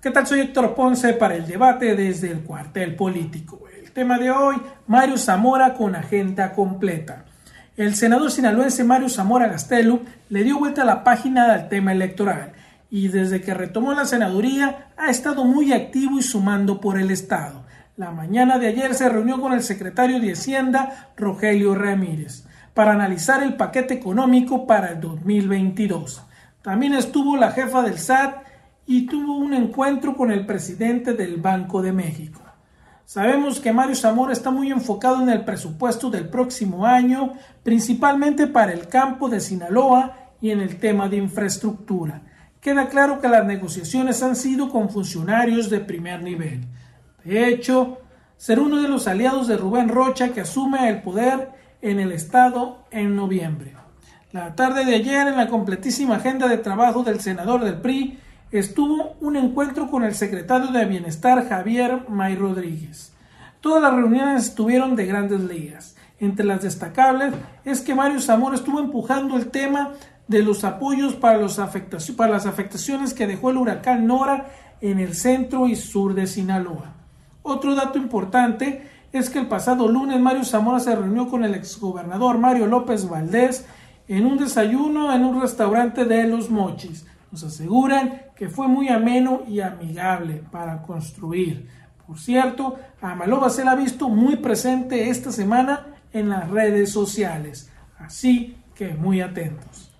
¿Qué tal? Soy Héctor Ponce para el debate desde el cuartel político. El tema de hoy, Mario Zamora con agenda completa. El senador sinaloense Mario Zamora Gastelu le dio vuelta a la página del tema electoral y desde que retomó la senaduría ha estado muy activo y sumando por el Estado. La mañana de ayer se reunió con el secretario de Hacienda, Rogelio Ramírez, para analizar el paquete económico para el 2022. También estuvo la jefa del SAT, y tuvo un encuentro con el presidente del Banco de México. Sabemos que Mario Zamora está muy enfocado en el presupuesto del próximo año, principalmente para el campo de Sinaloa y en el tema de infraestructura. Queda claro que las negociaciones han sido con funcionarios de primer nivel. De hecho, será uno de los aliados de Rubén Rocha que asume el poder en el Estado en noviembre. La tarde de ayer, en la completísima agenda de trabajo del senador del PRI, estuvo un encuentro con el secretario de Bienestar Javier May Rodríguez. Todas las reuniones estuvieron de grandes ligas. Entre las destacables es que Mario Zamora estuvo empujando el tema de los apoyos para, para las afectaciones que dejó el huracán Nora en el centro y sur de Sinaloa. Otro dato importante es que el pasado lunes Mario Zamora se reunió con el exgobernador Mario López Valdés en un desayuno en un restaurante de Los Mochis. Nos aseguran que fue muy ameno y amigable para construir. Por cierto, Amalova se la ha visto muy presente esta semana en las redes sociales. Así que muy atentos.